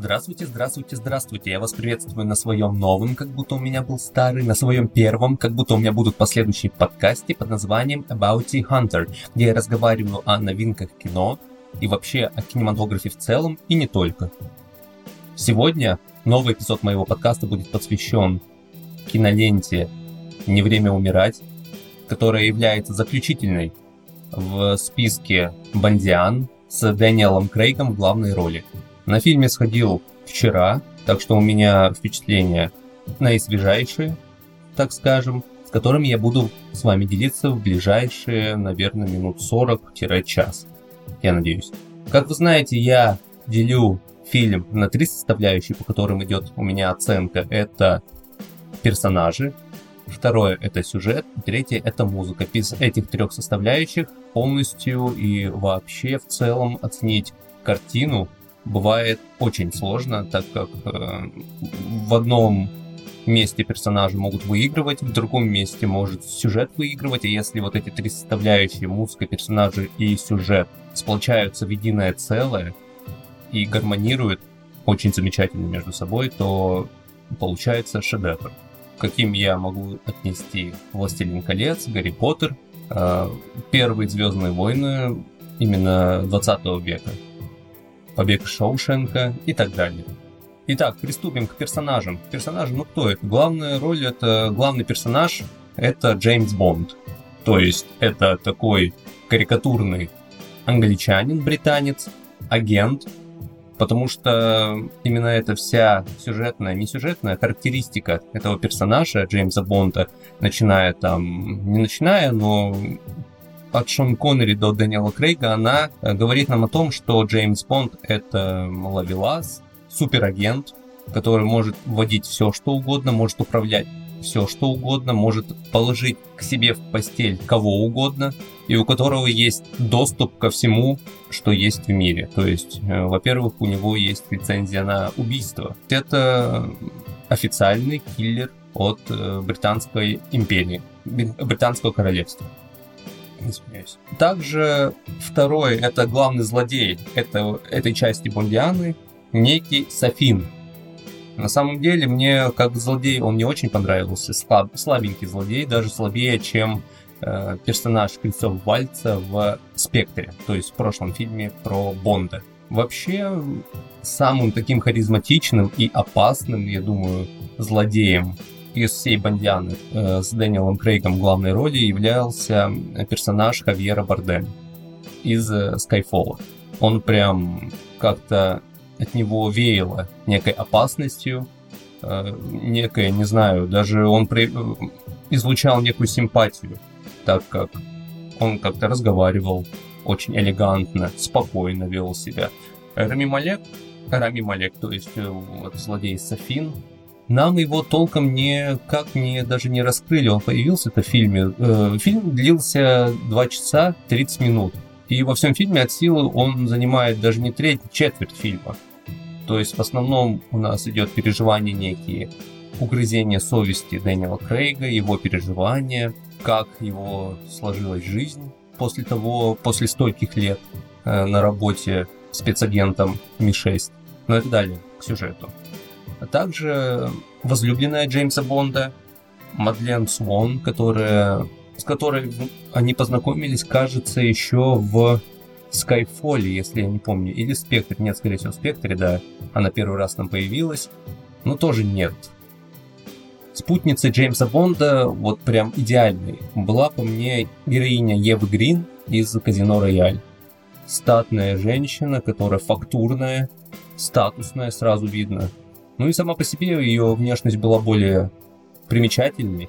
Здравствуйте, здравствуйте, здравствуйте. Я вас приветствую на своем новом, как будто у меня был старый, на своем первом, как будто у меня будут последующие подкасте под названием About the Hunter, где я разговариваю о новинках кино и вообще о кинематографе в целом и не только. Сегодня новый эпизод моего подкаста будет посвящен киноленте «Не время умирать», которая является заключительной в списке Бандиан с Дэниелом Крейгом в главной роли. На фильме сходил вчера, так что у меня впечатления наисвежайшие, так скажем, с которыми я буду с вами делиться в ближайшие, наверное, минут 40-час. Я надеюсь. Как вы знаете, я делю фильм на три составляющие, по которым идет у меня оценка. Это персонажи, второе это сюжет, третье это музыка. Без этих трех составляющих полностью и вообще в целом оценить картину бывает очень сложно, так как э, в одном месте персонажи могут выигрывать, в другом месте может сюжет выигрывать, и если вот эти три составляющие, музыка, персонажи и сюжет, сплочаются в единое целое и гармонируют очень замечательно между собой, то получается шедевр. Каким я могу отнести «Властелин колец», «Гарри Поттер», э, первые «Звездные войны» именно 20 века. Побег Шоушенка и так далее. Итак, приступим к персонажам. Персонажи, ну кто это? Главная роль, это главный персонаж, это Джеймс Бонд. То есть это такой карикатурный англичанин, британец, агент, потому что именно эта вся сюжетная, не сюжетная характеристика этого персонажа Джеймса Бонда, начиная там, не начиная, но от Шон Коннери до Дэниела Крейга, она э, говорит нам о том, что Джеймс Бонд — это ловелас, суперагент, который может вводить все, что угодно, может управлять все, что угодно, может положить к себе в постель кого угодно, и у которого есть доступ ко всему, что есть в мире. То есть, э, во-первых, у него есть лицензия на убийство. Это официальный киллер от э, Британской империи, Британского королевства извиняюсь. Также второй, это главный злодей это, этой части Бондианы, некий Софин. На самом деле, мне как злодей он не очень понравился. Слаб, слабенький злодей, даже слабее, чем э, персонаж Крестов Вальца в «Спектре», то есть в прошлом фильме про Бонда. Вообще, самым таким харизматичным и опасным, я думаю, злодеем из всей Бандианы э, с Дэниелом Крейгом в главной роли являлся персонаж Хавьера Бардем из э, Skyfall. Он прям как-то от него веяло некой опасностью, э, некой, не знаю, даже он при... излучал некую симпатию, так как он как-то разговаривал очень элегантно, спокойно вел себя. Рами Малек, Рами Малек, то есть вот, злодей Софин, нам его толком не как не даже не раскрыли. Он появился-то в фильме. Э, фильм длился 2 часа 30 минут. И во всем фильме от силы он занимает даже не треть, четверть фильма. То есть в основном у нас идет переживание некие, угрызения совести Дэниела Крейга, его переживания, как его сложилась жизнь после того, после стольких лет э, на работе спецагентом Ми-6. Ну это далее, к сюжету а также возлюбленная Джеймса Бонда, Мадлен Свон, которая, с которой они познакомились, кажется, еще в Скайфоле, если я не помню, или Спектре, нет, скорее всего, Спектре, да, она первый раз там появилась, но тоже нет. Спутница Джеймса Бонда, вот прям идеальной, была по мне героиня Евы Грин из Казино Рояль. Статная женщина, которая фактурная, статусная, сразу видно, ну и сама по себе ее внешность была более примечательной.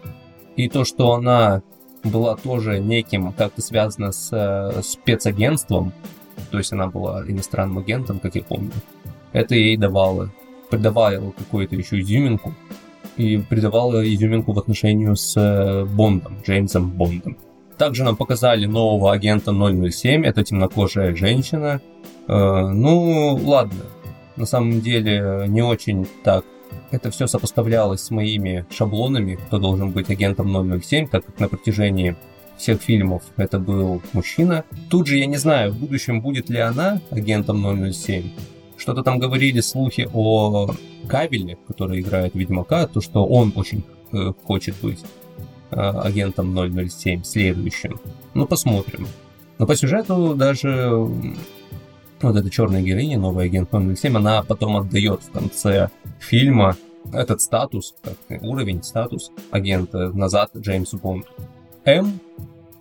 И то, что она была тоже неким, как-то связана с э, спецагентством, то есть она была иностранным агентом, как я помню, это ей давало, придавало какую-то еще изюминку, и придавало изюминку в отношении с э, Бондом, Джеймсом Бондом. Также нам показали нового агента 007, это темнокожая женщина. Э, ну, ладно, на самом деле не очень так это все сопоставлялось с моими шаблонами, кто должен быть агентом 007, так как на протяжении всех фильмов это был мужчина. Тут же я не знаю, в будущем будет ли она агентом 007, Что-то там говорили слухи о Кабеле, который играет Ведьмака, то, что он очень э, хочет быть э, агентом 007, следующим. Ну, посмотрим. Но по сюжету даже вот эта черная героиня, новый агент 007, она потом отдает в конце фильма этот статус, уровень, статус агента назад Джеймсу Бонду. М,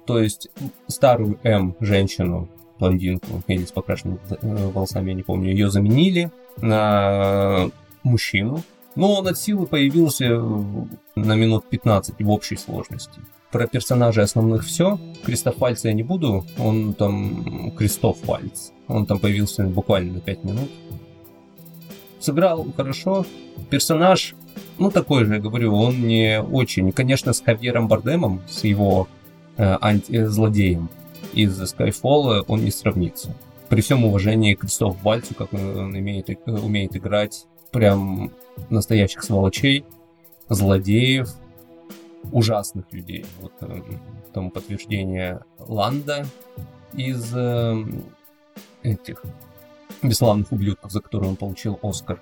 то есть старую М, женщину, блондинку или с покрашенными э, волосами, я не помню, ее заменили на мужчину, но он от силы появился на минут 15 в общей сложности. Про персонажей основных все. Кристоф Вальц я не буду, он там... Кристоф Вальц. Он там появился буквально на 5 минут. Сыграл хорошо. Персонаж, ну такой же, я говорю, он не очень. Конечно, с Хавьером Бардемом, с его э, анти-злодеем из Skyfall он не сравнится. При всем уважении к Кристофу Вальцу, как он имеет, э, умеет играть прям настоящих сволочей, злодеев, ужасных людей. Вот э, тому подтверждение Ланда из э, этих бесславных ублюдков, за которые он получил Оскар.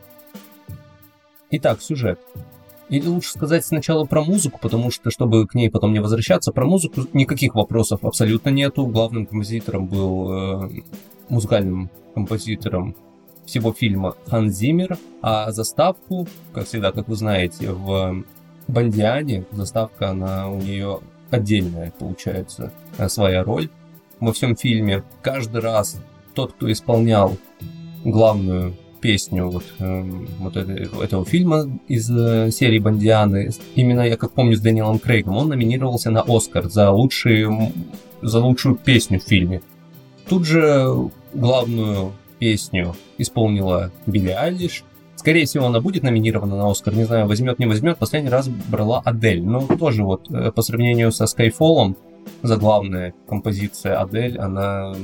Итак, сюжет. Или лучше сказать сначала про музыку, потому что, чтобы к ней потом не возвращаться, про музыку никаких вопросов абсолютно нету. Главным композитором был э, музыкальным композитором всего фильма Хан Зиммер, а заставку, как всегда, как вы знаете, в Бандиане заставка, она у нее отдельная, получается, э, своя роль во всем фильме. Каждый раз тот, кто исполнял главную песню вот, э, вот это, этого фильма из э, серии Бандианы, именно я как помню с Дэниелом Крейгом, он номинировался на Оскар за, лучшие, за лучшую песню в фильме. Тут же главную песню исполнила Билли Айлиш. Скорее всего, она будет номинирована на Оскар. Не знаю, возьмет, не возьмет. Последний раз брала Адель. Но тоже вот э, по сравнению со Skyfall, заглавная композиция Адель, она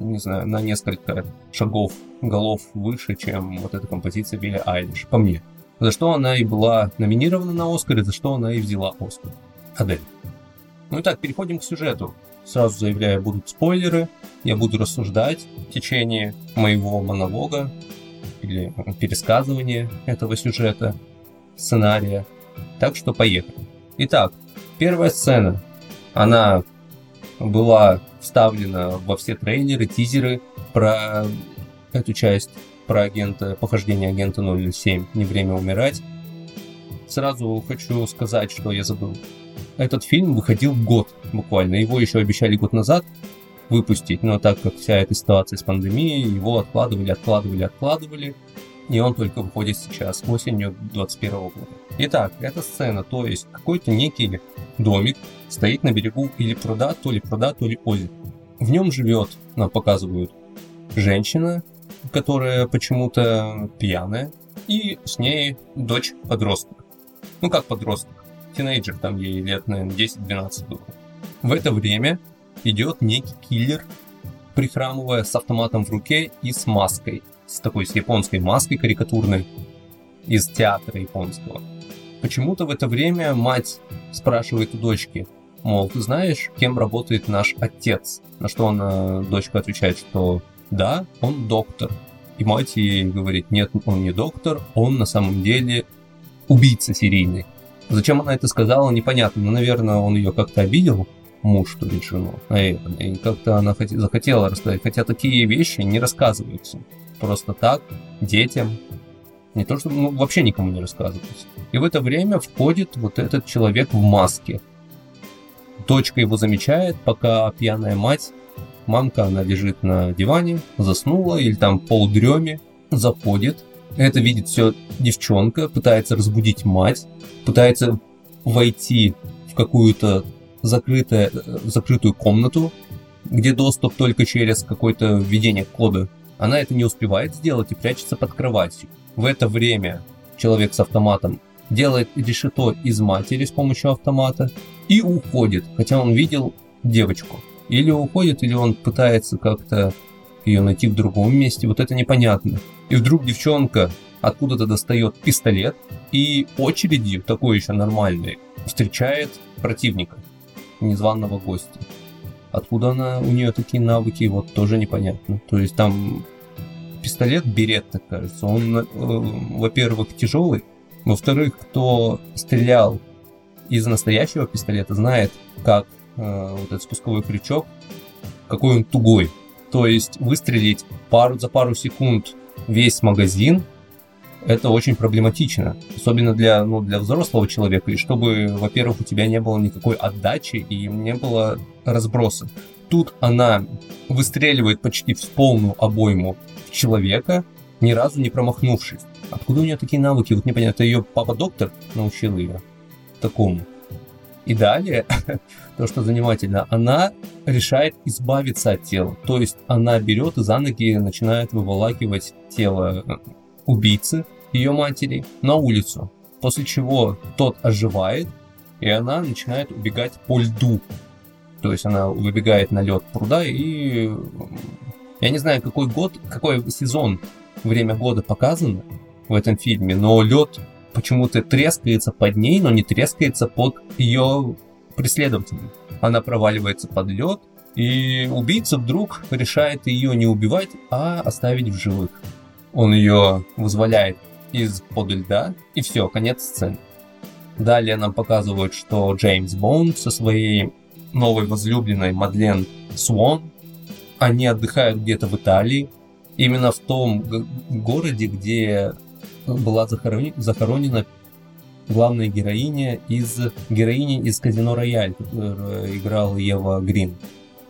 не знаю, на несколько шагов голов выше, чем вот эта композиция Билли Айлиш, по мне. За что она и была номинирована на Оскар, и за что она и взяла Оскар. Адель. Ну и так, переходим к сюжету. Сразу заявляю, будут спойлеры, я буду рассуждать в течение моего монолога или пересказывания этого сюжета, сценария. Так что поехали. Итак, первая сцена. Она была вставлена во все трейлеры, тизеры про эту часть, про агента, похождение агента 007, не время умирать. Сразу хочу сказать, что я забыл. Этот фильм выходил год буквально. Его еще обещали год назад выпустить, но так как вся эта ситуация с пандемией, его откладывали, откладывали, откладывали. И он только выходит сейчас, осенью 2021 года. Итак, эта сцена, то есть какой-то некий домик стоит на берегу или пруда, то ли пруда, то ли озера. В нем живет, нам показывают, женщина, которая почему-то пьяная, и с ней дочь подросток. Ну как подросток? Тинейджер, там ей лет, наверное, 10-12 было. В это время идет некий киллер, прихрамывая с автоматом в руке и с маской. С такой с японской маской карикатурной из театра японского. Почему-то в это время мать спрашивает у дочки, мол, ты знаешь, кем работает наш отец? На что она, дочка отвечает, что да, он доктор. И мать ей говорит, нет, он не доктор, он на самом деле убийца серийный. Зачем она это сказала, непонятно. Но, наверное, он ее как-то обидел, муж, что ли, жену, наверное. И как-то она хот... захотела рассказать. Хотя такие вещи не рассказываются. Просто так, детям. Не то, что ну, вообще никому не рассказывается. И в это время входит вот этот человек в маске. Дочка его замечает, пока пьяная мать, мамка, она лежит на диване, заснула или там полдреме, заходит. Это видит все девчонка, пытается разбудить мать, пытается войти в какую-то закрытую, закрытую комнату, где доступ только через какое-то введение кода. Она это не успевает сделать и прячется под кроватью. В это время человек с автоматом делает решето из матери с помощью автомата и уходит, хотя он видел девочку. Или уходит, или он пытается как-то ее найти в другом месте, вот это непонятно. И вдруг девчонка откуда-то достает пистолет и очередью, такой еще нормальной, встречает противника, незваного гостя. Откуда она, у нее такие навыки, вот тоже непонятно. То есть там пистолет Беретта, кажется, он, э, во-первых, тяжелый, во-вторых, кто стрелял из настоящего пистолета, знает, как э, вот этот спусковой крючок, какой он тугой. То есть выстрелить пару за пару секунд весь магазин это очень проблематично, особенно для, ну, для взрослого человека, и чтобы, во-первых, у тебя не было никакой отдачи и не было разброса. Тут она выстреливает почти в полную обойму человека, ни разу не промахнувшись. Откуда у нее такие навыки? Вот непонятно, ее папа-доктор научил ее такому. И далее, то, что занимательно, она решает избавиться от тела. То есть она берет и за ноги начинает выволакивать тело убийцы, ее матери, на улицу. После чего тот оживает, и она начинает убегать по льду. То есть она выбегает на лед пруда и... Я не знаю, какой год, какой сезон, время года показано в этом фильме, но лед почему-то трескается под ней, но не трескается под ее преследователем. Она проваливается под лед, и убийца вдруг решает ее не убивать, а оставить в живых. Он ее вызволяет из-под льда, и все, конец сцены. Далее нам показывают, что Джеймс Боунд со своей новой возлюбленной Мадлен Свон, они отдыхают где-то в Италии, именно в том городе, где была захоронена, захоронена главная героиня из героини из Казино Рояль, которую играл Ева Грин.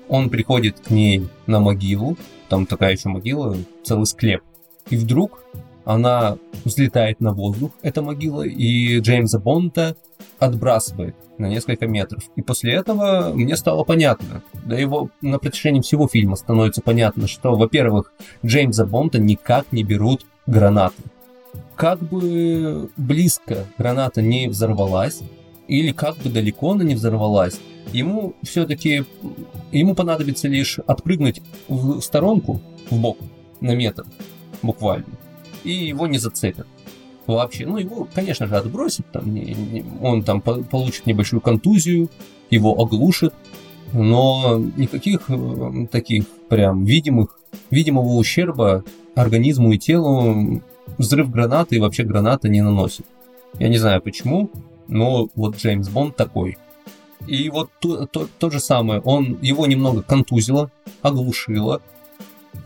Он приходит к ней на могилу, там такая еще могила, целый склеп. И вдруг она взлетает на воздух, эта могила, и Джеймса Бонда отбрасывает на несколько метров. И после этого мне стало понятно, да его на протяжении всего фильма становится понятно, что, во-первых, Джеймса Бонда никак не берут гранаты. Как бы близко граната не взорвалась, или как бы далеко она не взорвалась, ему все-таки ему понадобится лишь отпрыгнуть в сторонку, в бок, на метр, буквально и его не зацепят. Вообще, ну его, конечно же, отбросит, там, не, не, он там по, получит небольшую контузию, его оглушит, но никаких э, таких прям видимых, видимого ущерба организму и телу взрыв гранаты и вообще граната не наносит. Я не знаю почему, но вот Джеймс Бонд такой. И вот то, то, то же самое, он его немного контузило, оглушило,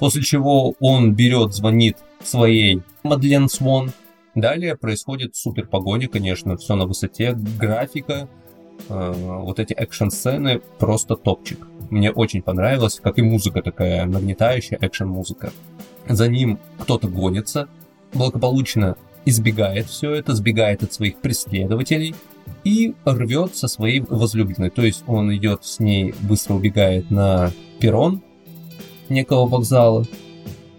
после чего он берет, звонит своей Мадлен Свон. Далее происходит супер погоня, конечно, все на высоте, графика, э, вот эти экшн-сцены просто топчик. Мне очень понравилось, как и музыка такая нагнетающая, экшн-музыка. За ним кто-то гонится, благополучно избегает все это, сбегает от своих преследователей и рвет со своей возлюбленной. То есть он идет с ней, быстро убегает на перрон некого вокзала,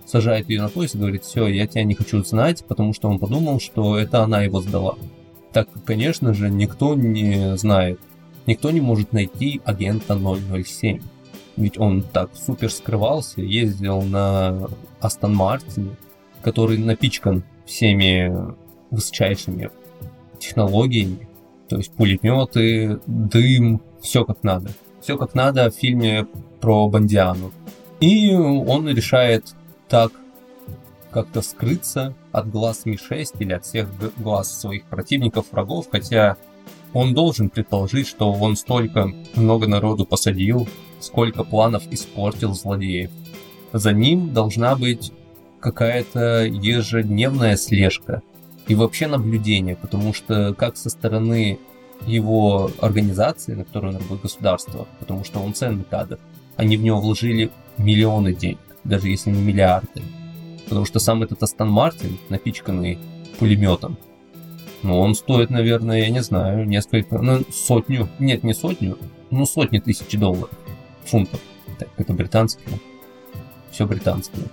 сажает ее на поезд и говорит, все, я тебя не хочу знать, потому что он подумал, что это она его сдала. Так, конечно же, никто не знает, никто не может найти агента 007. Ведь он так супер скрывался, ездил на Астон Мартине, который напичкан всеми высочайшими технологиями, то есть пулеметы, дым, все как надо. Все как надо в фильме про Бандиану. И он решает так как-то скрыться от глаз Ми-6 или от всех глаз своих противников, врагов, хотя он должен предположить, что он столько много народу посадил, сколько планов испортил злодеев. За ним должна быть какая-то ежедневная слежка и вообще наблюдение, потому что как со стороны его организации, на которую он работает государство, потому что он ценный кадр, они в него вложили миллионы денег даже если не миллиарды. Потому что сам этот Астон Мартин, напичканный пулеметом, ну, он стоит, наверное, я не знаю, несколько, ну, сотню, нет, не сотню, ну, сотни тысяч долларов, фунтов. Так, это британские, все британские.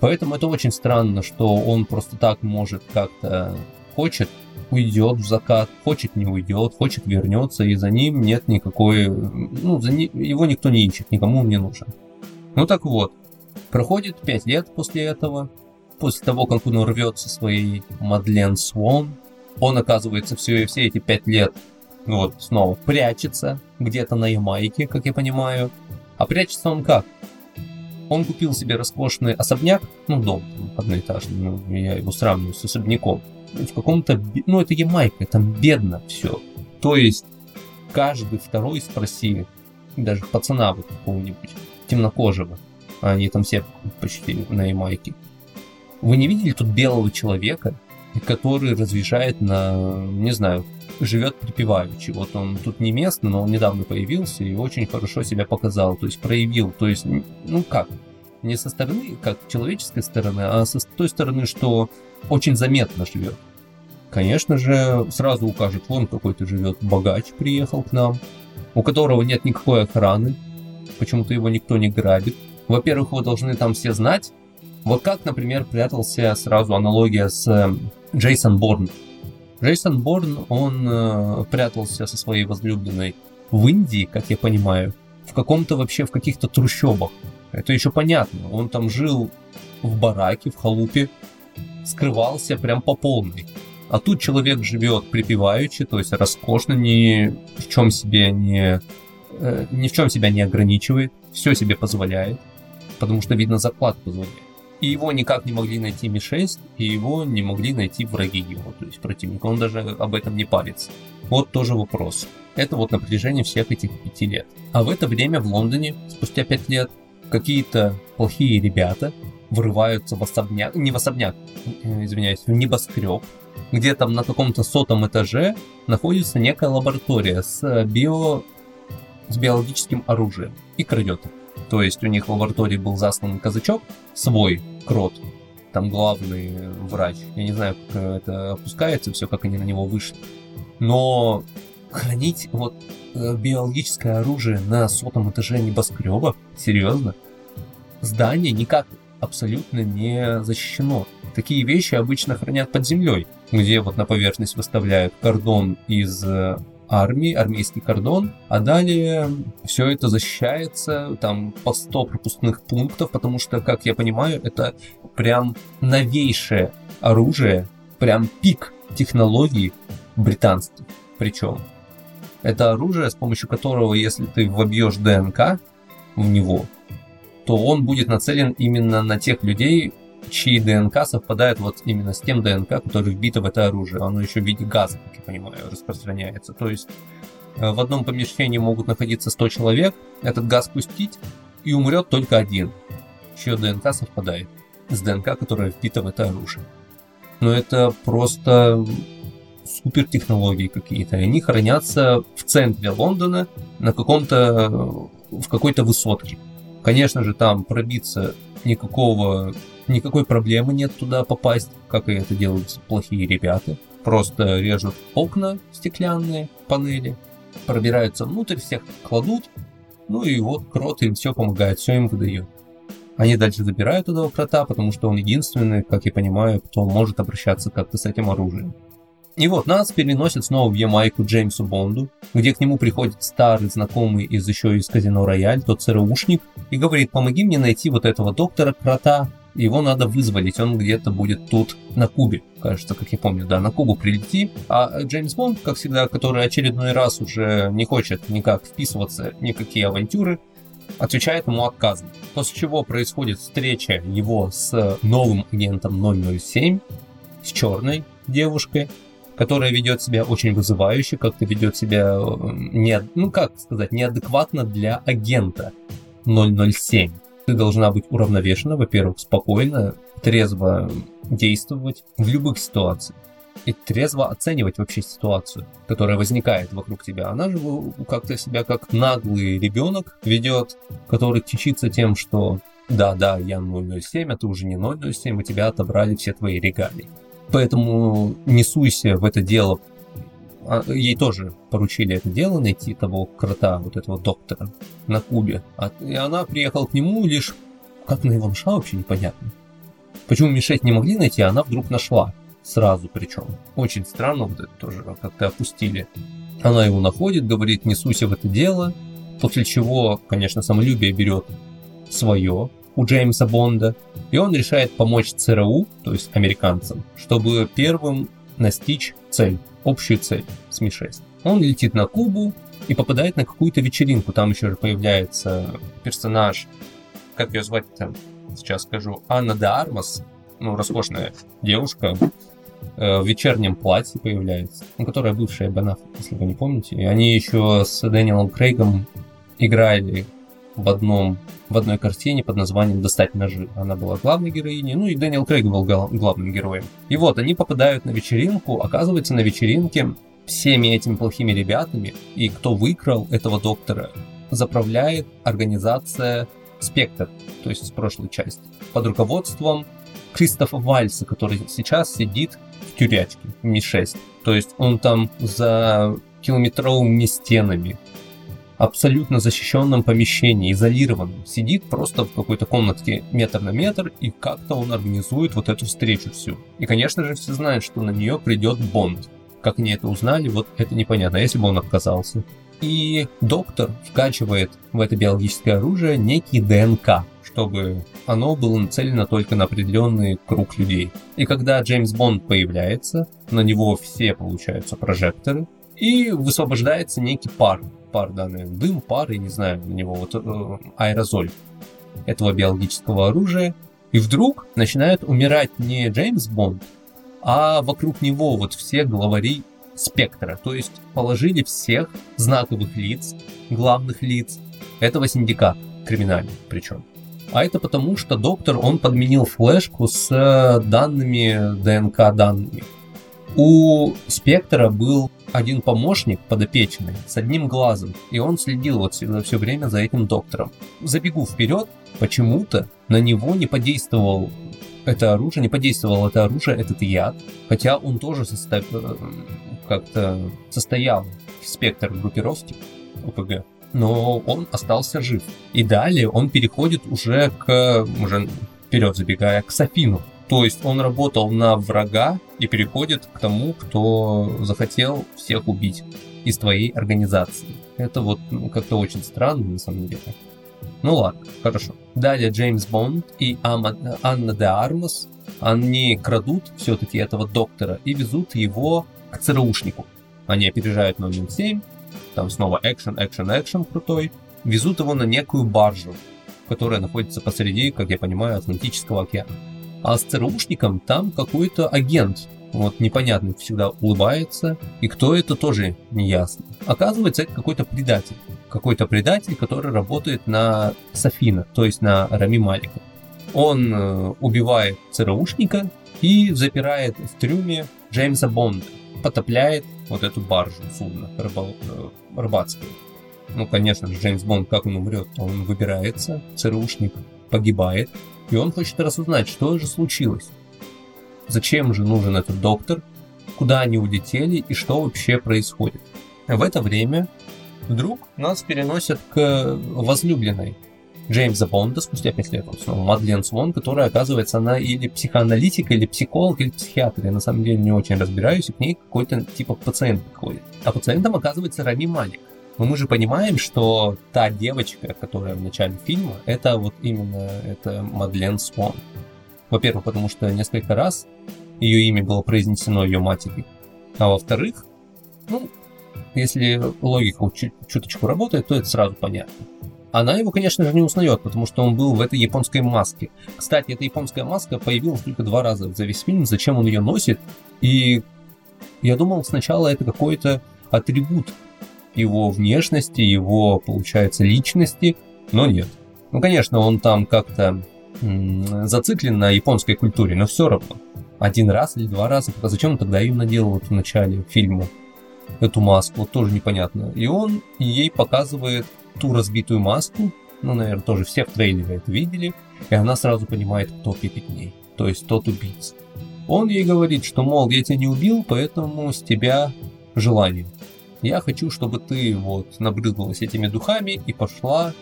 Поэтому это очень странно, что он просто так может как-то хочет, уйдет в закат, хочет не уйдет, хочет вернется, и за ним нет никакой, ну, за ни, его никто не ищет, никому он не нужен. Ну так вот, Проходит 5 лет после этого. После того, как он рвется своей Мадлен Свон, он оказывается все, все эти 5 лет ну вот снова прячется где-то на Ямайке, как я понимаю. А прячется он как? Он купил себе роскошный особняк, ну, дом одноэтажный, ну, я его сравниваю с особняком. В каком-то, ну, это Ямайка, там бедно все. То есть, каждый второй спроси, даже пацана вот какого-нибудь, темнокожего, они там все почти на Ямайке. Вы не видели тут белого человека, который разъезжает на, не знаю, живет припеваючи. Вот он тут не местный, но он недавно появился и очень хорошо себя показал, то есть проявил. То есть, ну как, не со стороны, как человеческой стороны, а со той стороны, что очень заметно живет. Конечно же, сразу укажет, вон какой-то живет богач, приехал к нам, у которого нет никакой охраны, почему-то его никто не грабит. Во-первых, его должны там все знать. Вот как, например, прятался сразу аналогия с э, Джейсон Борн. Джейсон Борн, он э, прятался со своей возлюбленной в Индии, как я понимаю, в каком-то вообще, в каких-то трущобах. Это еще понятно. Он там жил в бараке, в халупе, скрывался прям по полной. А тут человек живет припеваючи, то есть роскошно, ни в чем себе не, э, ни в чем себя не ограничивает, все себе позволяет, потому что, видно, заклад позволяет. И его никак не могли найти Ми-6, и его не могли найти враги его, то есть противник. Он даже об этом не парится. Вот тоже вопрос. Это вот на протяжении всех этих пяти лет. А в это время в Лондоне, спустя пять лет, какие-то плохие ребята врываются в особняк, не в особняк, э, извиняюсь, в небоскреб, где там на каком-то сотом этаже находится некая лаборатория с био... с биологическим оружием и крадет То есть у них в лаборатории был заслан казачок, свой, Крот, там главный врач. Я не знаю, как это опускается, все, как они на него вышли. Но хранить вот э, биологическое оружие на сотом этаже небоскреба, серьезно, здание никак абсолютно не защищено. Такие вещи обычно хранят под землей, где вот на поверхность выставляют кордон из э, армии, армейский кордон, а далее все это защищается, там по 100 пропускных пунктов, потому что, как я понимаю, это прям новейшее оружие, прям пик технологий британских причем. Это оружие, с помощью которого, если ты вобьешь ДНК в него, то он будет нацелен именно на тех людей, чьи ДНК совпадает вот именно с тем ДНК, который вбито в это оружие. Оно еще в виде газа, как я понимаю, распространяется. То есть э, в одном помещении могут находиться 100 человек, этот газ пустить, и умрет только один, чье ДНК совпадает с ДНК, которая вбита в это оружие. Но это просто супер технологии какие-то. Они хранятся в центре Лондона на каком-то в какой-то высотке. Конечно же, там пробиться никакого никакой проблемы нет туда попасть, как и это делают плохие ребята. Просто режут окна стеклянные, панели, пробираются внутрь, всех кладут, ну и вот крот им все помогает, все им выдает. Они дальше забирают этого крота, потому что он единственный, как я понимаю, кто может обращаться как-то с этим оружием. И вот нас переносят снова в Ямайку Джеймсу Бонду, где к нему приходит старый знакомый из еще из казино Рояль, тот ЦРУшник, и говорит, помоги мне найти вот этого доктора Крота, его надо вызволить, он где-то будет тут на Кубе, кажется, как я помню, да, на Кубу прилети, а Джеймс Бонд, как всегда, который очередной раз уже не хочет никак вписываться никакие авантюры, отвечает ему отказом. После чего происходит встреча его с новым агентом 007, с черной девушкой, которая ведет себя очень вызывающе, как-то ведет себя, э, не, ну как сказать, неадекватно для агента 007 ты должна быть уравновешена, во-первых, спокойно, трезво действовать в любых ситуациях. И трезво оценивать вообще ситуацию, которая возникает вокруг тебя. Она же как-то себя как наглый ребенок ведет, который кичится тем, что да, да, я 007, а ты уже не 007, у тебя отобрали все твои регалии. Поэтому не суйся в это дело ей тоже поручили это дело, найти того крота, вот этого доктора на Кубе. А, и она приехала к нему лишь, как на его нашла, вообще непонятно. Почему Мишеть не могли найти, а она вдруг нашла. Сразу причем. Очень странно вот это тоже как-то опустили. Она его находит, говорит, не суйся в это дело. После чего, конечно, самолюбие берет свое у Джеймса Бонда. И он решает помочь ЦРУ, то есть американцам, чтобы первым настичь цель общую цель с Ми-6. Он летит на Кубу и попадает на какую-то вечеринку. Там еще появляется персонаж как ее звать-то, сейчас скажу, Анна де Армас, ну, роскошная девушка, э, в вечернем платье появляется, ну, которая бывшая Бен если вы не помните. И они еще с Дэниелом Крейгом играли в одном в одной картине под названием «Достать ножи». Она была главной героиней, ну и Дэниел Крейг был главным героем. И вот, они попадают на вечеринку, оказывается, на вечеринке всеми этими плохими ребятами, и кто выкрал этого доктора, заправляет организация «Спектр», то есть с прошлой части, под руководством Кристофа Вальса, который сейчас сидит в тюрячке Ми-6. То есть он там за километровыми стенами, абсолютно защищенном помещении, изолированном, сидит просто в какой-то комнатке метр на метр, и как-то он организует вот эту встречу всю. И, конечно же, все знают, что на нее придет Бонд. Как они это узнали, вот это непонятно, если бы он отказался. И доктор вкачивает в это биологическое оружие некий ДНК, чтобы оно было нацелено только на определенный круг людей. И когда Джеймс Бонд появляется, на него все получаются прожекторы, и высвобождается некий пар. Пар, да, наверное, дым, пар, я не знаю, на него вот э, аэрозоль этого биологического оружия. И вдруг начинает умирать не Джеймс Бонд, а вокруг него вот все главари спектра, то есть положили всех знаковых лиц, главных лиц этого синдиката, криминальных причем. А это потому, что доктор, он подменил флешку с данными, ДНК данными. У спектра был один помощник подопечный с одним глазом, и он следил вот все, все время за этим доктором. Забегу вперед, почему-то на него не подействовал это оружие, не подействовало это оружие, этот яд, хотя он тоже состав... Э, как-то состоял в спектр группировки ОПГ, но он остался жив. И далее он переходит уже к, уже вперед забегая, к Софину. То есть он работал на врага и переходит к тому, кто захотел всех убить из твоей организации. Это вот ну, как-то очень странно на самом деле. Ну ладно, хорошо. Далее Джеймс Бонд и Анна де Армас, они крадут все-таки этого доктора и везут его к ЦРУшнику. Они опережают 007, там снова экшен, экшен, экшен крутой, везут его на некую баржу, которая находится посреди, как я понимаю, Атлантического океана. А с ЦРУшником там какой-то агент, вот непонятно, всегда улыбается, и кто это тоже не ясно. Оказывается, это какой-то предатель. Какой-то предатель, который работает на Софина, то есть на Рами Малика. Он э, убивает ЦРУшника и запирает в трюме Джеймса Бонда, потопляет вот эту баржу, судно рыбол, э, рыбацкое. Ну, конечно же, Джеймс Бонд, как он умрет, он выбирается, ЦРУшник погибает, и он хочет разузнать, что же случилось. Зачем же нужен этот доктор, куда они улетели и что вообще происходит. В это время вдруг нас переносят к возлюбленной Джеймса Бонда спустя 5 лет, снова Мадлен Свон, которая, оказывается, она или психоаналитик, или психолог, или психиатр. Я на самом деле не очень разбираюсь, и к ней какой-то типа пациент приходит. А пациентом оказывается Рами Малик. Но мы же понимаем, что та девочка, которая в начале фильма, это вот именно это Мадлен Свон. Во-первых, потому что несколько раз ее имя было произнесено ее матерью. А во-вторых, ну, если логика чуточку работает, то это сразу понятно. Она его, конечно же, не узнает, потому что он был в этой японской маске. Кстати, эта японская маска появилась только два раза за весь фильм, зачем он ее носит. И я думал сначала это какой-то атрибут его внешности, его, получается, личности, но нет. Ну, конечно, он там как-то зациклен на японской культуре, но все равно. Один раз или два раза, а зачем он тогда ее надел вот в начале фильма? Эту маску, тоже непонятно. И он ей показывает ту разбитую маску, ну, наверное, тоже все в трейлере это видели, и она сразу понимает, кто перед ней, то есть тот убийца. Он ей говорит, что, мол, я тебя не убил, поэтому с тебя желание. Я хочу, чтобы ты вот набрызгалась этими духами и пошла,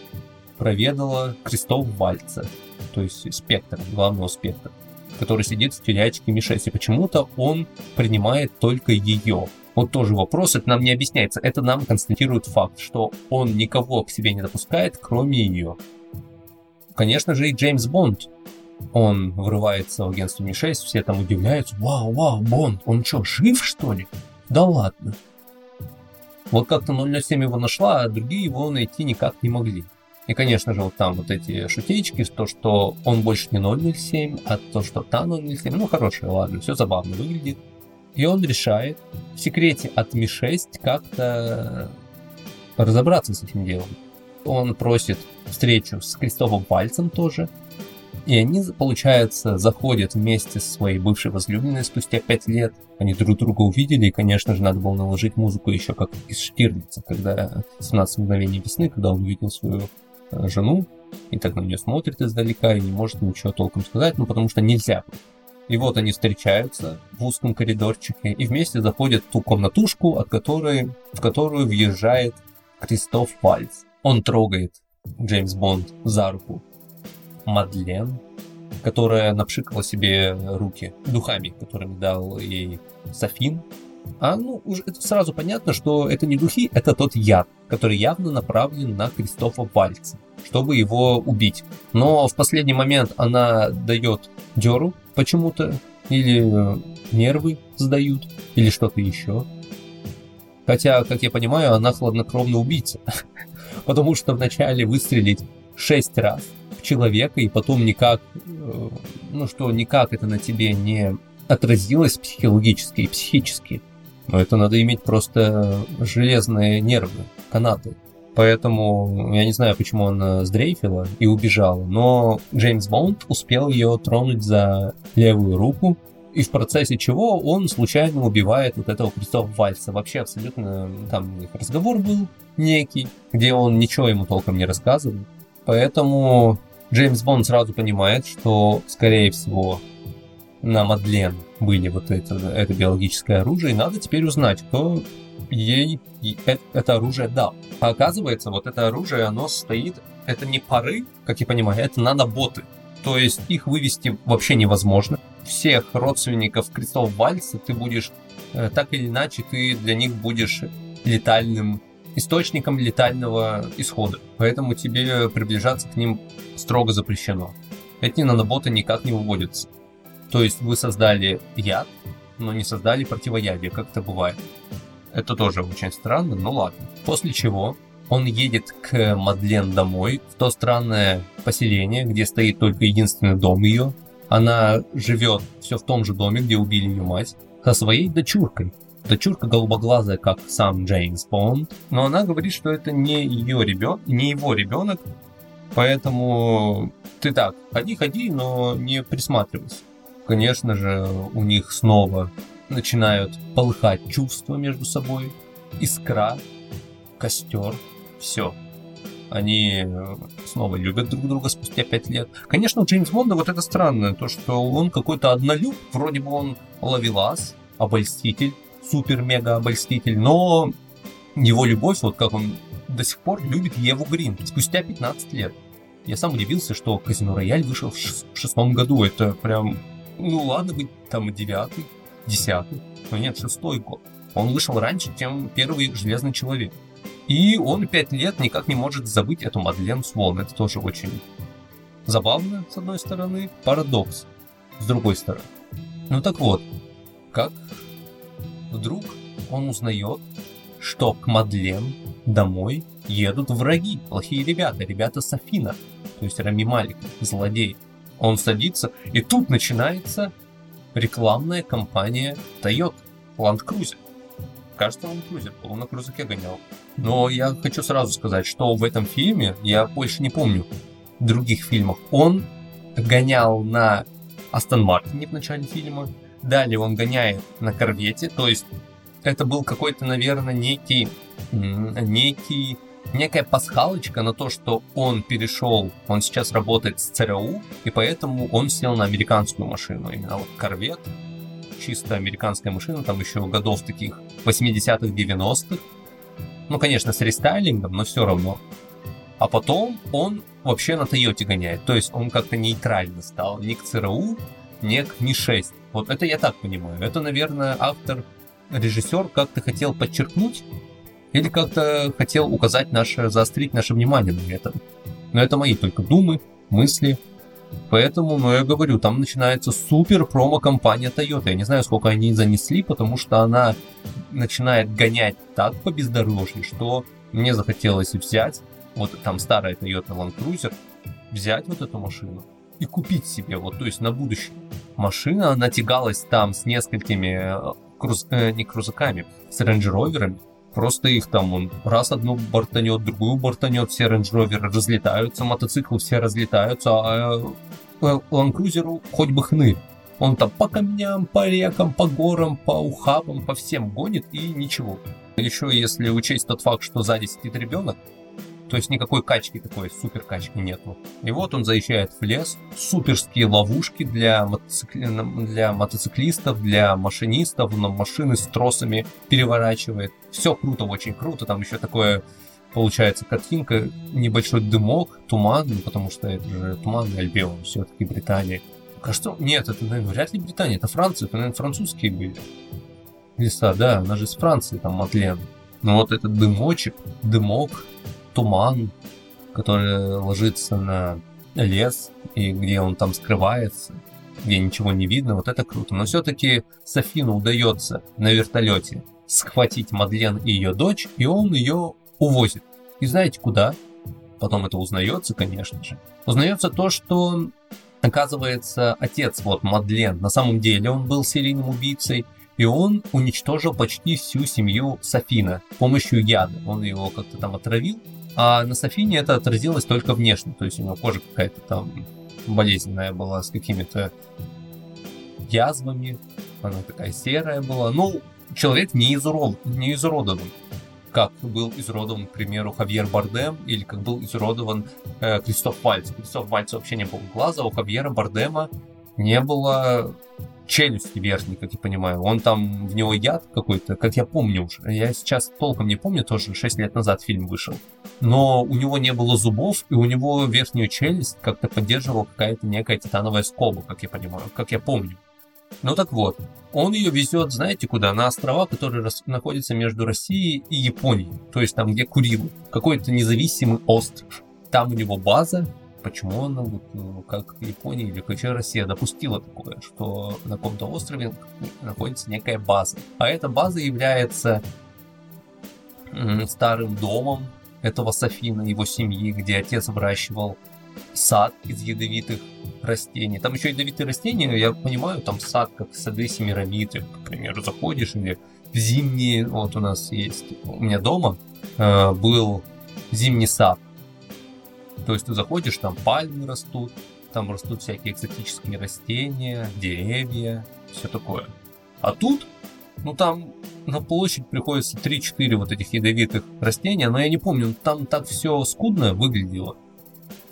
проведала Крестов Вальца, то есть спектр, главного спектра, который сидит в телячке Ми-6, и почему-то он принимает только ее, вот тоже вопрос, это нам не объясняется, это нам констатирует факт, что он никого к себе не допускает, кроме ее. Конечно же и Джеймс Бонд, он врывается в агентство Ми-6, все там удивляются, вау, вау, Бонд, он что, жив что ли? Да ладно. Вот как-то 007 его нашла, а другие его найти никак не могли. И, конечно же, вот там вот эти шутечки, то, что он больше не 007, а то, что та 007, ну, хорошее, ладно, все забавно выглядит. И он решает в секрете от Ми-6 как-то разобраться с этим делом. Он просит встречу с Кристофом Пальцем тоже, и они, получается, заходят вместе со своей бывшей возлюбленной спустя пять лет. Они друг друга увидели, и, конечно же, надо было наложить музыку еще как из Штирлица, когда 17 мгновений весны, когда он увидел свою э, жену, и так на нее смотрит издалека и не может ничего толком сказать, ну потому что нельзя. И вот они встречаются в узком коридорчике и вместе заходят в ту комнатушку, от которой, в которую въезжает Кристоф Вальц. Он трогает Джеймс Бонд за руку Мадлен, которая напшикала себе руки духами, которыми дал ей Софин. А ну, уже это сразу понятно, что это не духи, это тот яд, который явно направлен на Кристофа Вальца, чтобы его убить. Но в последний момент она дает деру почему-то, или нервы сдают, или что-то еще. Хотя, как я понимаю, она хладнокровно убийца. Потому что вначале выстрелить шесть раз человека и потом никак, э, ну что, никак это на тебе не отразилось психологически и психически. Но это надо иметь просто железные нервы, канаты. Поэтому я не знаю, почему она сдрейфила и убежала, но Джеймс Бонд успел ее тронуть за левую руку, и в процессе чего он случайно убивает вот этого Кристофа Вальца. Вообще абсолютно там у них разговор был некий, где он ничего ему толком не рассказывал. Поэтому Джеймс Бонд сразу понимает, что, скорее всего, на Мадлен были вот это, это биологическое оружие, и надо теперь узнать, кто ей это оружие дал. А оказывается, вот это оружие, оно стоит, это не пары, как я понимаю, это наноботы. То есть их вывести вообще невозможно. Всех родственников Крестов Вальса ты будешь, э, так или иначе, ты для них будешь летальным источником летального исхода. Поэтому тебе приближаться к ним строго запрещено. Эти наноботы никак не выводятся. То есть вы создали яд, но не создали противоядие, как это бывает. Это тоже очень странно, но ладно. После чего он едет к Мадлен домой, в то странное поселение, где стоит только единственный дом ее. Она живет все в том же доме, где убили ее мать, со своей дочуркой. Дочурка голубоглазая, как сам Джеймс Бонд, но она говорит, что это не ее ребенок, не его ребенок, поэтому ты так, ходи, ходи, но не присматривайся. Конечно же, у них снова начинают полыхать чувства между собой, искра, костер, все. Они снова любят друг друга спустя пять лет. Конечно, у Джеймс Бонда вот это странное, то, что он какой-то однолюб, вроде бы он ловелас, обольститель, супер-мега обольститель, но его любовь, вот как он до сих пор любит Еву Грин, спустя 15 лет. Я сам удивился, что Казино Рояль вышел в шестом году. Это прям, ну ладно быть там девятый, десятый, но нет, шестой год. Он вышел раньше, чем первый Железный Человек. И он пять лет никак не может забыть эту Мадлен Свон. Это тоже очень забавно, с одной стороны, парадокс, с другой стороны. Ну так вот, как вдруг он узнает, что к Мадлен домой едут враги, плохие ребята, ребята Софина, то есть Рами Малик, злодей. Он садится, и тут начинается рекламная кампания Toyota Land Cruiser. Кажется, Land Cruiser, он на крузаке гонял. Но я хочу сразу сказать, что в этом фильме, я больше не помню других фильмов, он гонял на Астон Мартине в начале фильма, далее он гоняет на Корвете, то есть это был какой-то, наверное, некий, некий, некая пасхалочка на то, что он перешел, он сейчас работает с ЦРУ, и поэтому он сел на американскую машину, именно вот Корвет, чисто американская машина, там еще годов таких 80-х, 90-х, ну, конечно, с рестайлингом, но все равно. А потом он вообще на Тойоте гоняет. То есть он как-то нейтрально стал ни к ЦРУ, ни к Ми-6. Вот это я так понимаю. Это, наверное, автор, режиссер как-то хотел подчеркнуть или как-то хотел указать наше, заострить наше внимание на этом. Но это мои только думы, мысли. Поэтому, ну я говорю, там начинается супер промо-компания Toyota. Я не знаю, сколько они занесли, потому что она начинает гонять так по бездорожью, что мне захотелось взять вот там старая Toyota Land Cruiser, взять вот эту машину и купить себе, вот, то есть на будущее. Машина, она тягалась там с несколькими, э, круз, э, не крузаками, с рейндж-роверами, Просто их там он раз одну бортанет, другую бортанет, все рейндж разлетаются, мотоциклы все разлетаются, а ланкрузеру хоть бы хны. Он там по камням, по рекам, по горам, по ухабам, по всем гонит и ничего. Еще если учесть тот факт, что сзади сидит ребенок, то есть никакой качки такой, супер качки нету. И вот он заезжает в лес, суперские ловушки для, мотоцикли... для мотоциклистов, для машинистов, на машины с тросами переворачивает. Все круто, очень круто. Там еще такое получается картинка, небольшой дымок, туман, ну, потому что это же туманный Альбион, все-таки Британия. Кажется, нет, это, наверное, вряд ли Британия, это Франция, это, наверное, французские были леса, да, она же из Франции, там, Матлен. Но вот этот дымочек, дымок, туман, который ложится на лес, и где он там скрывается, где ничего не видно, вот это круто. Но все-таки Софину удается на вертолете схватить Мадлен и ее дочь, и он ее увозит. И знаете куда? Потом это узнается, конечно же. Узнается то, что оказывается отец, вот Мадлен, на самом деле он был серийным убийцей, и он уничтожил почти всю семью Софина с помощью яда. Он его как-то там отравил, а на Софине это отразилось только внешне, то есть у него кожа какая-то там болезненная была с какими-то язвами, она такая серая была. Ну, человек не, изурод, не изуродован, как был изуродован, к примеру, Хавьер Бардем, или как был изуродован э, Кристоф Вальц. Кристоф Вальц вообще не было глаза, у Хавьера Бардема не было челюсти верхней, как я понимаю. Он там, в него яд какой-то, как я помню уже. Я сейчас толком не помню, тоже 6 лет назад фильм вышел. Но у него не было зубов, и у него верхнюю челюсть как-то поддерживала какая-то некая титановая скоба, как я понимаю, как я помню. Ну так вот, он ее везет, знаете куда? На острова, которые рас- находятся между Россией и Японией. То есть там, где Курилы. Какой-то независимый остров. Там у него база, почему она, вот, ну, как Япония или как Россия допустила такое, что на каком-то острове находится некая база. А эта база является старым домом этого Софина, его семьи, где отец выращивал сад из ядовитых растений. Там еще ядовитые растения, я понимаю, там сад, как сады Семирамиды, к примеру, заходишь или в зимние, вот у нас есть, у меня дома э, был зимний сад, то есть ты заходишь, там пальмы растут, там растут всякие экзотические растения, деревья, все такое. А тут, ну там на площадь приходится 3-4 вот этих ядовитых растения, но я не помню, там так все скудно выглядело,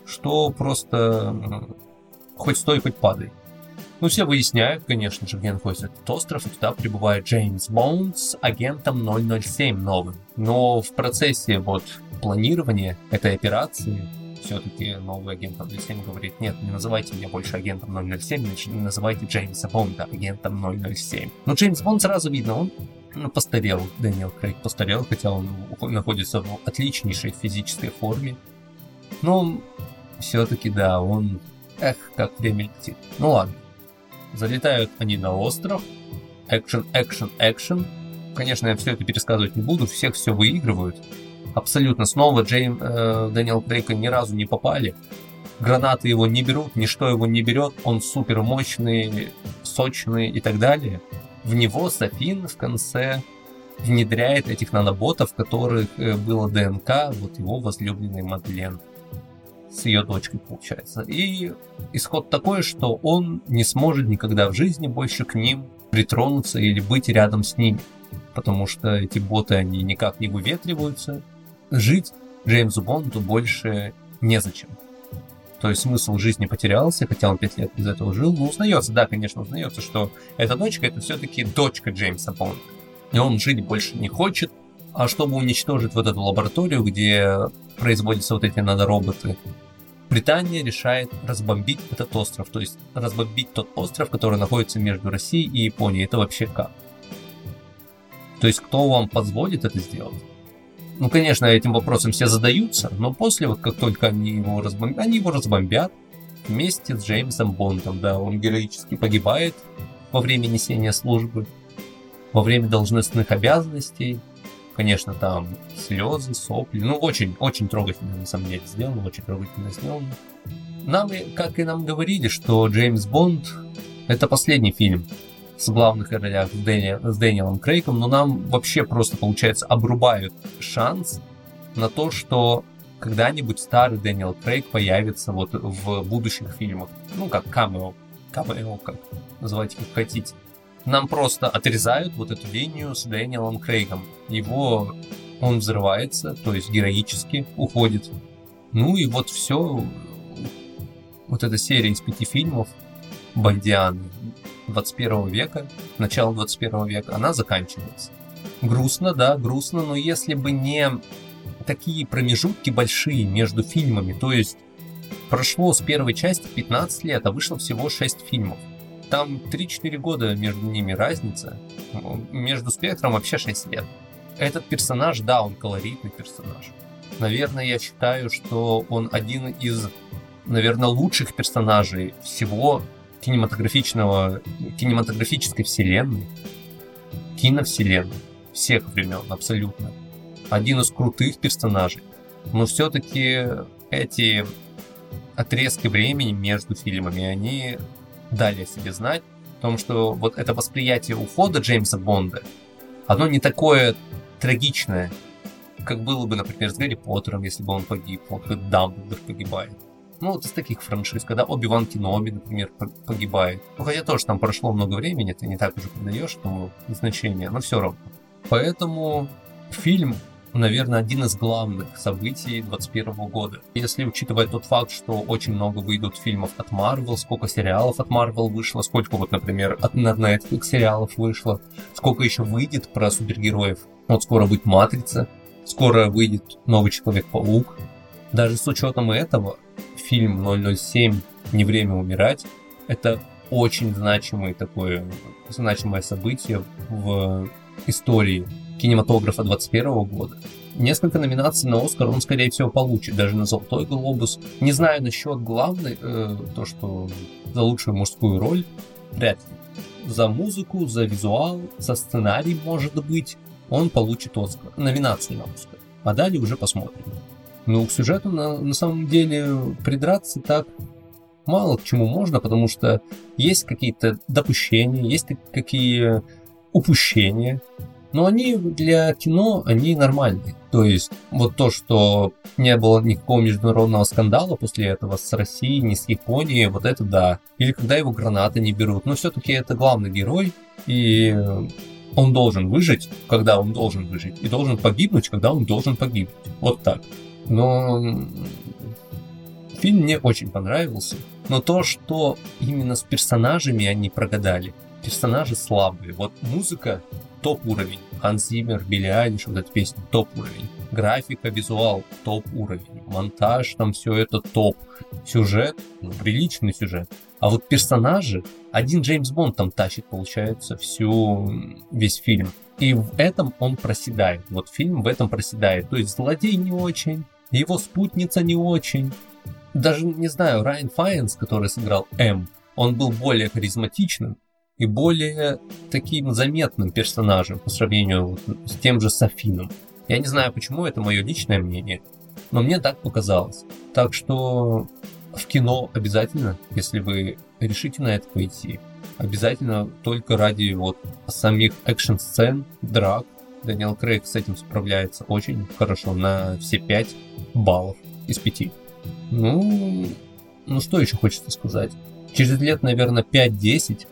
что просто хоть стой, хоть падай. Ну, все выясняют, конечно же, где находится этот остров, и туда прибывает Джеймс Боунд с агентом 007 новым. Но в процессе вот планирования этой операции все-таки новый агент 007 говорит, нет, не называйте меня больше агентом 007, называйте Джеймса Бонда агентом 007. Но Джеймс Бонд сразу видно, он ну, постарел, Дэниел Крейг постарел, хотя он находится в отличнейшей физической форме. Но все-таки, да, он... Эх, как время летит. Ну ладно. Залетают они на остров. Экшен, экшен, экшен. Конечно, я все это пересказывать не буду, всех все выигрывают абсолютно снова Джейм, э, Дэниел Крейга ни разу не попали. Гранаты его не берут, ничто его не берет, он супер мощный, сочный и так далее. В него Софин в конце внедряет этих наноботов, в которых э, было ДНК вот его возлюбленной Мадлен с ее дочкой, получается. И исход такой, что он не сможет никогда в жизни больше к ним притронуться или быть рядом с ними. Потому что эти боты, они никак не выветриваются, жить Джеймсу Бонду больше незачем. То есть смысл жизни потерялся, хотя он пять лет из этого жил. Но узнается, да, конечно, узнается, что эта дочка это все-таки дочка Джеймса Бонда. И он жить больше не хочет. А чтобы уничтожить вот эту лабораторию, где производятся вот эти нанороботы, Британия решает разбомбить этот остров. То есть разбомбить тот остров, который находится между Россией и Японией. Это вообще как? То есть кто вам позволит это сделать? Ну, конечно, этим вопросом все задаются, но после, вот как только они его разбомбят, они его разбомбят вместе с Джеймсом Бондом, да, он героически погибает во время несения службы, во время должностных обязанностей, Конечно, там слезы, сопли. Ну, очень-очень трогательно, на самом деле, сделано, очень трогательно сделано. Нам, как и нам говорили, что Джеймс Бонд это последний фильм с главных ролях с, Дэни, с Дэниелом Крейгом, но нам вообще просто, получается, обрубают шанс на то, что когда-нибудь старый Дэниел Крейг появится вот в будущих фильмах. Ну, как камео. Камео, как называйте как хотите. Нам просто отрезают вот эту линию с Дэниелом Крейгом. Его он взрывается, то есть героически уходит. Ну и вот все. Вот эта серия из пяти фильмов Бондианы 21 века, начала 21 века, она заканчивается. Грустно, да, грустно, но если бы не такие промежутки большие между фильмами, то есть прошло с первой части 15 лет, а вышло всего 6 фильмов. Там 3-4 года между ними разница, между спектром вообще 6 лет. Этот персонаж, да, он колоритный персонаж. Наверное, я считаю, что он один из, наверное, лучших персонажей всего кинематографичного, кинематографической вселенной, киновселенной всех времен абсолютно. Один из крутых персонажей. Но все-таки эти отрезки времени между фильмами, они дали о себе знать, в том, что вот это восприятие ухода Джеймса Бонда, оно не такое трагичное, как было бы, например, с Гарри Поттером, если бы он погиб, вот как Дамблдор погибает. Ну, вот из таких франшиз, когда Оби-Ван Кеноби, например, погибает. Ну, хотя тоже там прошло много времени, ты не так уже придаешь этому значение, но все равно. Поэтому фильм, наверное, один из главных событий 2021 года. Если учитывать тот факт, что очень много выйдут фильмов от Marvel, сколько сериалов от Marvel вышло, сколько вот, например, от Netflix сериалов вышло, сколько еще выйдет про супергероев. Вот скоро будет Матрица, скоро выйдет Новый Человек-паук. Даже с учетом этого, фильм 007 «Не время умирать» — это очень значимое такое, значимое событие в истории кинематографа 21 года. Несколько номинаций на Оскар он, скорее всего, получит, даже на Золотой Глобус. Не знаю насчет главной, э, то, что за лучшую мужскую роль, вряд ли. За музыку, за визуал, за сценарий, может быть, он получит Оскар, номинацию на Оскар. А далее уже посмотрим. Ну, к сюжету на, на самом деле придраться так мало к чему можно, потому что есть какие-то допущения, есть какие упущения, но они для кино, они нормальные. То есть вот то, что не было никакого международного скандала после этого с Россией, ни с Японией, вот это да. Или когда его гранаты не берут. Но все-таки это главный герой, и он должен выжить, когда он должен выжить, и должен погибнуть, когда он должен погибнуть. Вот так. Но фильм мне очень понравился. Но то, что именно с персонажами они прогадали, персонажи слабые. Вот музыка топ уровень. Ханс Зиммер, Билли Айлиш, вот эта песня топ уровень. Графика, визуал топ уровень. Монтаж, там все это топ. Сюжет, ну, приличный сюжет. А вот персонажи, один Джеймс Бонд там тащит, получается, всю, весь фильм. И в этом он проседает. Вот фильм в этом проседает. То есть злодей не очень, его спутница не очень. Даже, не знаю, Райан Файнс, который сыграл М, он был более харизматичным и более таким заметным персонажем по сравнению с тем же Софином. Я не знаю почему, это мое личное мнение, но мне так показалось. Так что в кино обязательно, если вы решите на это пойти, обязательно только ради вот самих экшн-сцен, драк, Дэниел Крейг с этим справляется очень хорошо на все 5 баллов из 5. Ну, ну что еще хочется сказать? Через лет, наверное, 5-10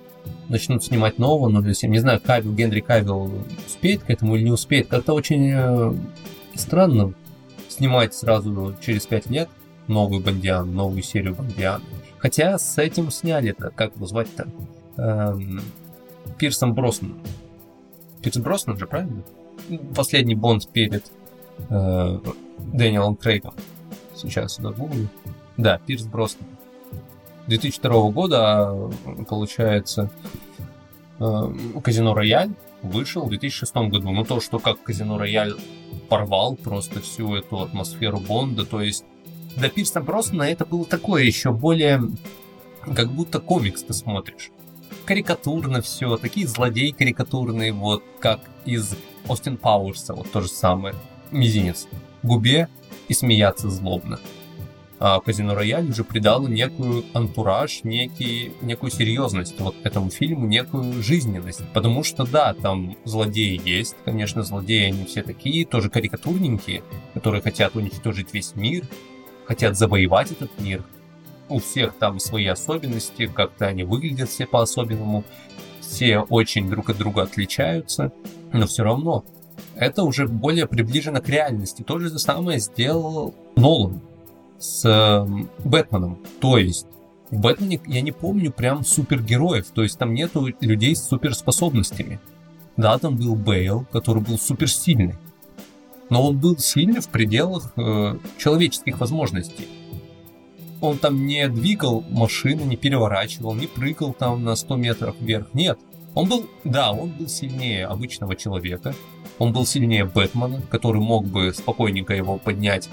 начнут снимать нового 007. Не знаю, Кавил, Генри Кавил успеет к этому или не успеет. Как-то очень э, странно снимать сразу через 5 лет новую Бондиан, новую серию Бондиан. Хотя с этим сняли-то, как его звать-то? Эм, Пирсом Броснан. Пирс Броснан же, правильно? Последний Бонд перед э, Дэниелом Крейгом. Сейчас сюда гуглю. Да, Пирс Броснан. 2002 года, а, получается, э, Казино Рояль вышел в 2006 году. Но то, что как Казино Рояль порвал просто всю эту атмосферу Бонда, то есть для Пирса Броснана это было такое еще более, как будто комикс ты смотришь. Карикатурно все, такие злодеи карикатурные, вот как из Остин Пауэрса, вот то же самое. Мизинец. Губе и смеяться злобно. А Казино Рояль уже придало некую антураж, некий, некую серьезность вот этому фильму, некую жизненность. Потому что, да, там злодеи есть, конечно, злодеи они все такие, тоже карикатурненькие, которые хотят уничтожить весь мир, хотят завоевать этот мир. У всех там свои особенности, как-то они выглядят все по-особенному, все очень друг от друга отличаются, но все равно это уже более приближено к реальности. То же самое сделал Нолан с э, Бэтменом. То есть в Бэтмене я не помню прям супергероев, то есть там нету людей с суперспособностями. Да, там был Бейл, который был суперсильный, но он был сильный в пределах э, человеческих возможностей. Он там не двигал машины, не переворачивал, не прыгал там на 100 метров вверх. Нет, он был, да, он был сильнее обычного человека, он был сильнее Бэтмена, который мог бы спокойненько его поднять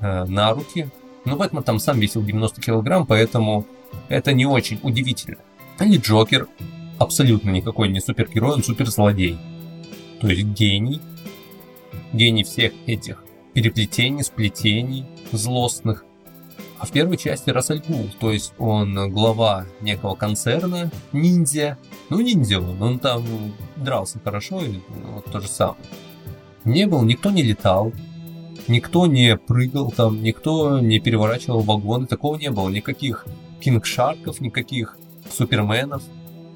э, на руки. Но Бэтмен там сам весил 90 килограмм, поэтому это не очень удивительно. Или Джокер абсолютно никакой не супергерой, он суперзлодей. То есть гений. Гений всех этих переплетений, сплетений злостных. В первой части Рассель Гул, то есть он глава некого концерна, ниндзя. Ну, ниндзя он, он там дрался хорошо, и вот то же самое. Не был, никто не летал, никто не прыгал там, никто не переворачивал вагоны, такого не было. Никаких кинг-шарков, никаких суперменов,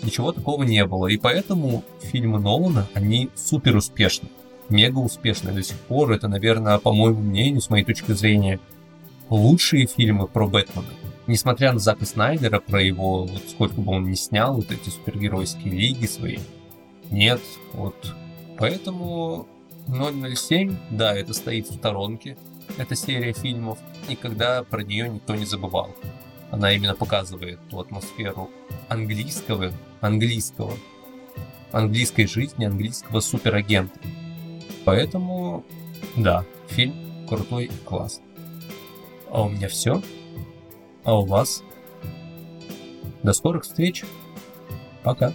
ничего такого не было. И поэтому фильмы Нолана, они супер успешны, мега успешны до сих пор. Это, наверное, по моему мнению, с моей точки зрения, лучшие фильмы про Бэтмена. Несмотря на Зака Снайдера, про его, вот сколько бы он ни снял, вот эти супергеройские лиги свои, нет, вот. Поэтому 007, да, это стоит в сторонке, эта серия фильмов, никогда про нее никто не забывал. Она именно показывает ту атмосферу английского, английского, английской жизни, английского суперагента. Поэтому, да, фильм крутой и классный. А у меня все. А у вас? До скорых встреч. Пока.